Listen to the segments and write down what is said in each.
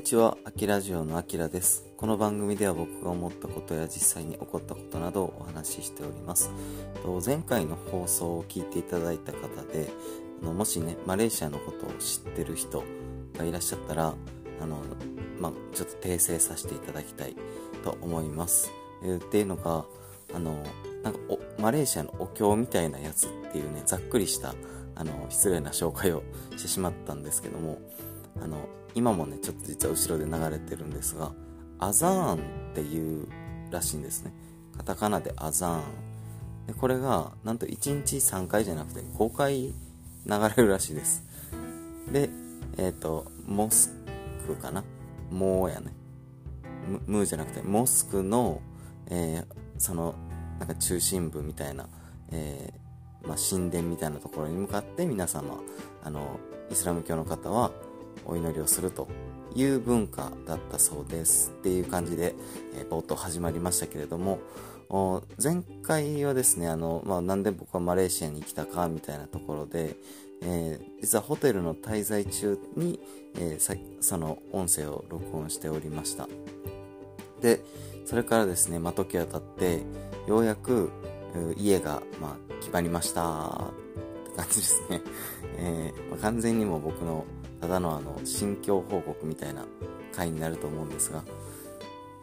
にちは、あきラジオのあきらです。この番組では僕が思ったことや実際に起こったことなどをお話ししております。前回の放送を聞いていただいた方で、あのもしね、マレーシアのことを知ってる人がいらっしゃったら、あの、まあ、ちょっと訂正させていただきたいと思います。えー、っていうのが、あの、なんかマレーシアのお経みたいなやつっていうね、ざっくりした、あの、失礼な紹介をしてしまったんですけども、あの、今もね、ちょっと実は後ろで流れてるんですが、アザーンっていうらしいんですね。カタカナでアザーン。でこれが、なんと1日3回じゃなくて5回流れるらしいです。で、えっ、ー、と、モスクかな？モーやね。ムーじゃなくて、モスクの、えー、その、なんか中心部みたいな、えー、まあ、神殿みたいなところに向かって皆様、あの、イスラム教の方は、お祈りをするという文化だったそうですっていう感じで、えー、冒頭始まりましたけれども前回はですねあの、まあ、なんで僕はマレーシアに来たかみたいなところで、えー、実はホテルの滞在中に、えー、その音声を録音しておりました。でそれからですね、まあ、時は経ってようやく家が、まあ、決まりましたって感じですね、えーまあ、完全にも僕のただのあの、心境報告みたいな回になると思うんですが、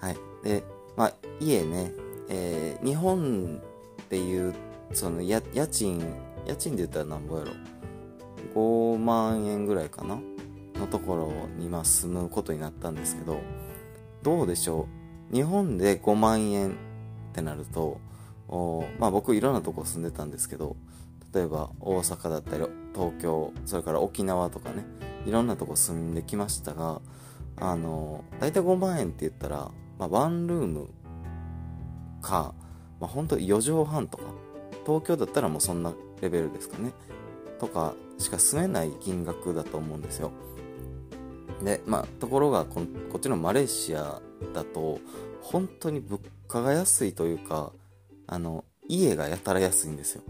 はい。で、まあ、家ね、えー、日本っていう、その家、家賃、家賃で言ったらなんぼやろ？5万円ぐらいかな？のところにまあ住むことになったんですけど、どうでしょう？日本で5万円ってなると、まあ僕いろんなとこ住んでたんですけど、例えば大阪だったり東京、それから沖縄とかね、いろんなとこ住んできましたが、あの、大体5万円って言ったら、まあ、ワンルームか、まあ、本当4畳半とか、東京だったらもうそんなレベルですかね。とかしか住めない金額だと思うんですよ。で、まあ、ところがこ、こっちのマレーシアだと、本当に物価が安いというか、あの、家がやたら安いんですよ。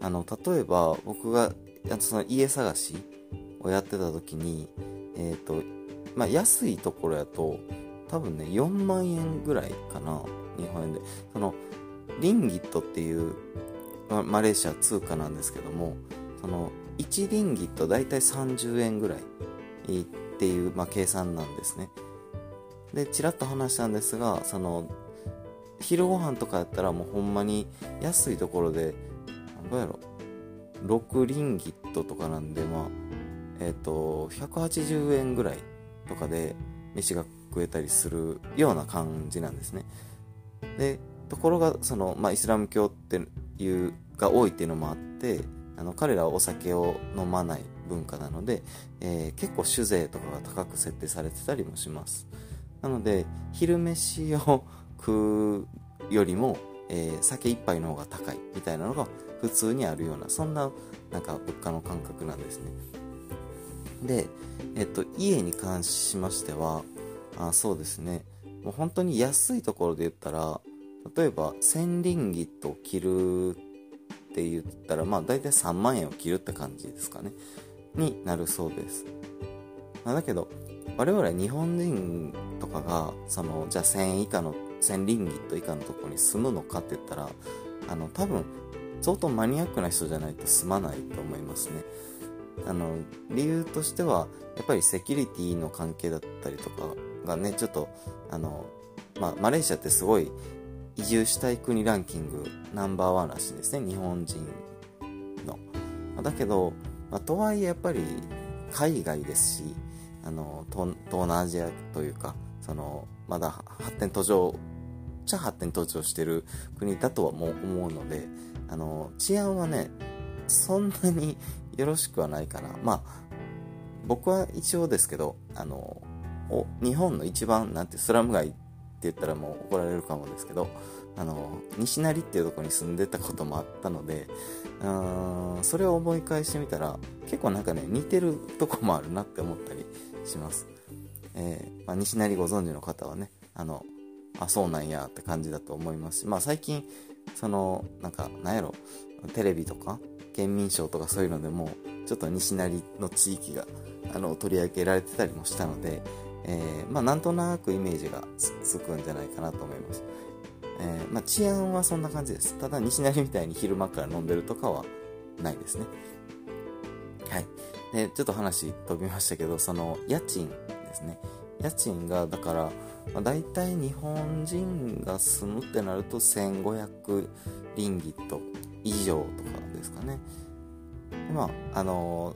あの、例えば僕がその家探しをやってた時に、えっ、ー、と、まあ、安いところやと、多分ね、4万円ぐらいかな、日本円で。その、リンギットっていう、まマレーシア通貨なんですけども、その、1リンギット大体30円ぐらいっていう、まあ、計算なんですね。で、ちらっと話したんですが、その、昼ご飯とかやったらもうほんまに安いところで、どうやろ、6リンギットとかなんで、まあ、えっ、ー、と、180円ぐらいとかで飯が食えたりするような感じなんですね。で、ところが、その、まあ、イスラム教っていう、が多いっていうのもあって、あの、彼らはお酒を飲まない文化なので、えー、結構酒税とかが高く設定されてたりもします。なので、昼飯を食うよりも、えー、酒一杯の方が高いみたいなのが普通にあるような、そんななんか物価の感覚なんですね。で、えっと、家に関しましては、あそうですね、もう本当に安いところで言ったら、例えば1000リンギットを切るって言ったら、まあ大体3万円を切るって感じですかね。になるそうです。まあ、だけど、我々日本人とかが、その、じゃあ1000以下の、1000リンギット以下のところに住むのかって言ったら、あの、多分、相当マニアックな人じゃないと住まないと思いますね。あの、理由としては、やっぱりセキュリティの関係だったりとかがね、ちょっと、あの、まあ、マレーシアってすごい移住したい国ランキングナンバーワンらしいですね、日本人の。だけど、まあ、とはいえやっぱり海外ですし、あの、東南アジアというか、その、まだ発展途上、ちゃ発展途上してる国だとはもう思うので、あの、治安はね、そんなによろしくはないかな。まあ、僕は一応ですけど、あの、日本の一番、なんて、スラム街って言ったらもう怒られるかもですけど、あの、西成っていうとこに住んでたこともあったので、うーん、それを思い返してみたら、結構なんかね、似てるとこもあるなって思ったりします。えー、まあ、西成ご存知の方はね、あの、あ、そうなんやって感じだと思いますし、まあ最近、その、なんか、なんやろ、テレビとか、県民賞とかそういうのでもちょっと西成の地域があの取り上げられてたりもしたので、えー、まあ、なんとなくイメージがつくんじゃないかなと思います。えー、まあ、治安はそんな感じです。ただ、西成みたいに昼間から飲んでるとかはないですね。はい。で、ちょっと話飛びましたけど、その、家賃ですね。家賃が、だから、まあ、大体日本人が住むってなると1500リンギット以上とかですかね。でまあ、あの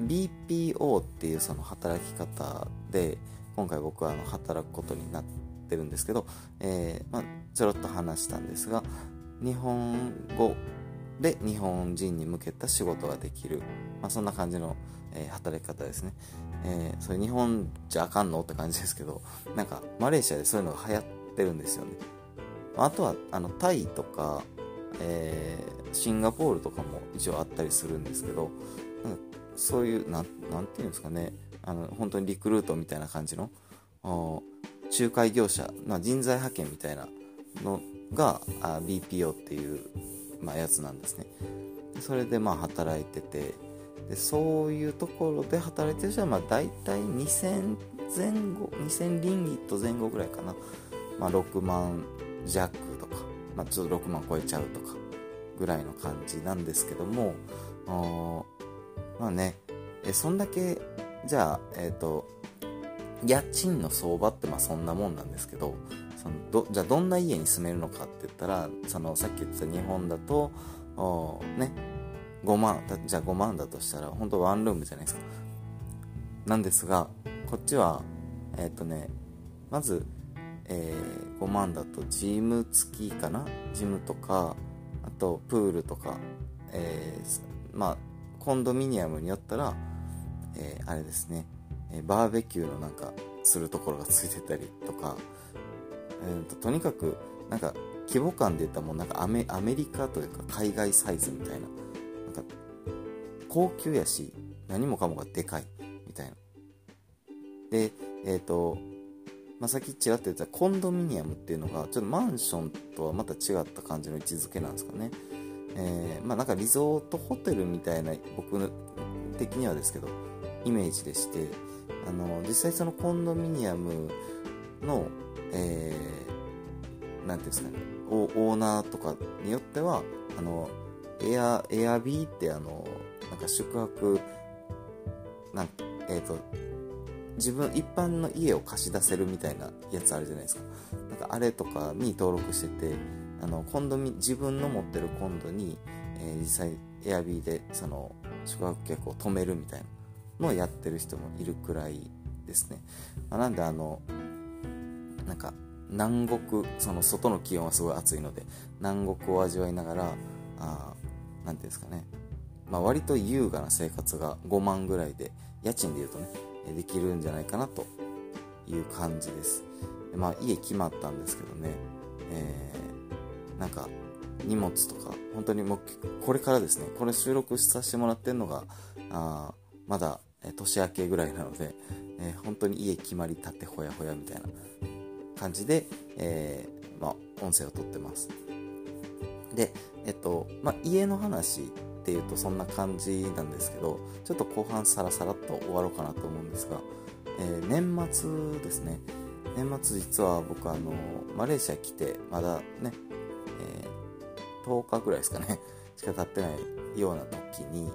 BPO っていうその働き方で、今回僕はあの働くことになってるんですけど、えー、まあ、ちょろっと話したんですが、日本語で日本人に向けた仕事ができる、まあ、そんな感じの、えー、働き方ですね。えー、それ日本じゃあかんのって感じですけど、なんかマレーシアでそういうのが流行ってるんですよね。あとはあのタイとか、えー、シンガポールとかも一応あったりするんですけど、なんかそういう、なん、なんていうんですかね、あの、本当にリクルートみたいな感じの、仲介業者、まあ、人材派遣みたいなのがあ BPO っていう、まあ、やつなんですね。それでまあ働いてて、でそういうところで働いてる人はまあ大体2000前後、2000リンギット前後ぐらいかな。まあ、6万弱とか、まあ、ちょっと6万超えちゃうとかぐらいの感じなんですけども、まあね、えそんだけじゃあ、えっ、ー、と、家賃の相場ってまあそんなもんなんですけど、そのどじゃあどんな家に住めるのかって言ったら、そのさっき言ってた日本だと、ね、5万、じゃあ5万だとしたら、本当ワンルームじゃないですか。なんですが、こっちは、えっ、ー、とね、まず、えー、5万だとジム付きかな？ジムとか、あとプールとか、えー、まあ、コンドミニアムによったら、えー、あれですね、え、バーベキューのなんかするところがついてたりとか、えーと、とにかくなんか規模感で言ったらもうなんかアメアメリカというか海外サイズみたいな。なんか高級やし何もかもがでかいみたいな。でえっ、ー、とまあ、さっきちらっと言ったコンドミニアムっていうのがちょっとマンションとはまた違った感じの位置づけなんですかね。えー、まあなんかリゾートホテルみたいな僕的にはですけどイメージでしてあの実際そのコンドミニアムの、えー、なんていうんですかねオーナーとかによってはあのエアエアビーってあのなんか宿泊なんえっ、ー、と自分一般の家を貸し出せるみたいなやつあるじゃないですか。なんかあれとかに登録しててあのコンドミ自分の持ってるコンドに、えー、実際エアビーでその宿泊客を止めるみたいなのをやってる人もいるくらいですね、まあ、なんであのなんか南国その外の気温はすごい暑いので南国を味わいながらあなんていうんですかね、まあ、割と優雅な生活が5万ぐらいで家賃でいうとねできるんじゃないかなという感じです。でまあ家決まったんですけどね、えー、なんか荷物とか本当にもうこれからですね。これ収録させてもらってるのがあまだ年明けぐらいなので、えー、本当に家決まりたてほやほやみたいな感じで、えー、まあ、音声をとってます。でえっとまあ家の話っていうとそんな感じなんですけどちょっと後半サラサラっと終わろうかなと思うんですが、えー、年末ですね。年末実は僕あのマレーシア来てまだね10日ぐらいですかね。しか経ってないような時に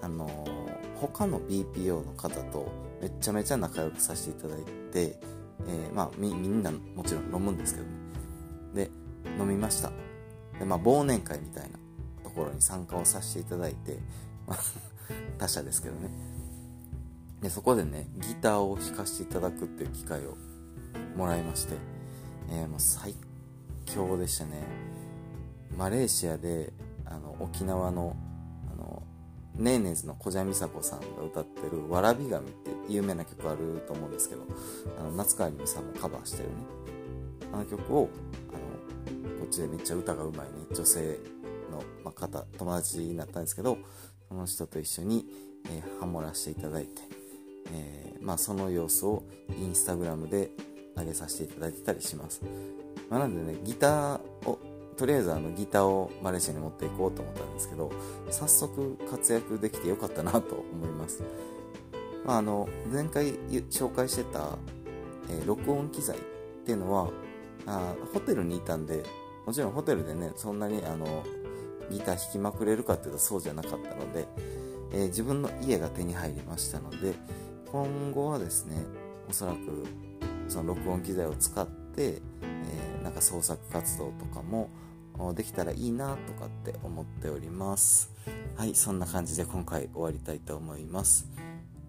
あのー、他の BPO の方とめちゃめちゃ仲良くさせていただいて、えー、まあみんなもちろん飲むんですけどね。で飲みました。でまあ忘年会みたいなろに参加をさせていただいて、まあ、他社ですけどね。でそこでねギターを弾かせていただくっていう機会をもらいまして、えー、もう最強でしたね。マレーシアであの沖縄のあのネーネーズの小蛇美佐子さんが歌ってる「わらび神」って有名な曲あると思うんですけどあの夏川りみさんもカバーしてるね。あの曲をあのこっちでめっちゃ歌がうまいね女性の、まあ、方友達になったんですけどその人と一緒に、えー、ハモらせていただいて、えー、まあ、その様子をインスタグラムで上げさせていただいてたりします、まあ、なんでねギターをとりあえずあのギターをマレーシアに持っていこうと思ったんですけど早速活躍できてよかったなと思います、まあ、あの前回紹介してたえー、録音機材っていうのはあホテルにいたんでもちろんホテルでねそんなにあのギター弾きまくれるかっていうとそうじゃなかったので、えー、自分の家が手に入りましたので今後はですねおそらくその録音機材を使って、えー、なんか創作活動とかもできたらいいなとかって思っております。はいそんな感じで今回終わりたいと思います、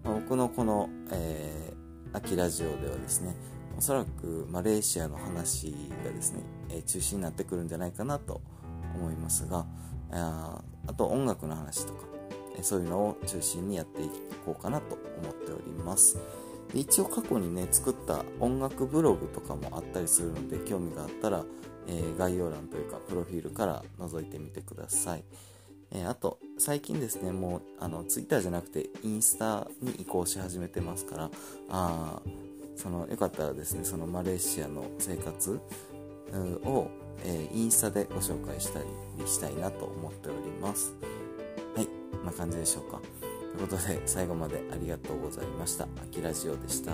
僕のこの、えー、秋ラジオではですねおそらくマレーシアの話がですね、えー、中心になってくるんじゃないかなと思います思いますがああと音楽の話とか、そういうのを中心にやっていこうかなと思っております。一応過去にね作った音楽ブログとかもあったりするので興味があったら、えー、概要欄というかプロフィールから覗いてみてください、えー、あと最近ですねもうあの Twitter じゃなくてインスタに移行し始めてますからあそのよかったらですねそのマレーシアの生活を、えー、インスタでご紹介したりしたいなと思っておりますはいこんな感じでしょうかということで最後までありがとうございました。あきラジオでした。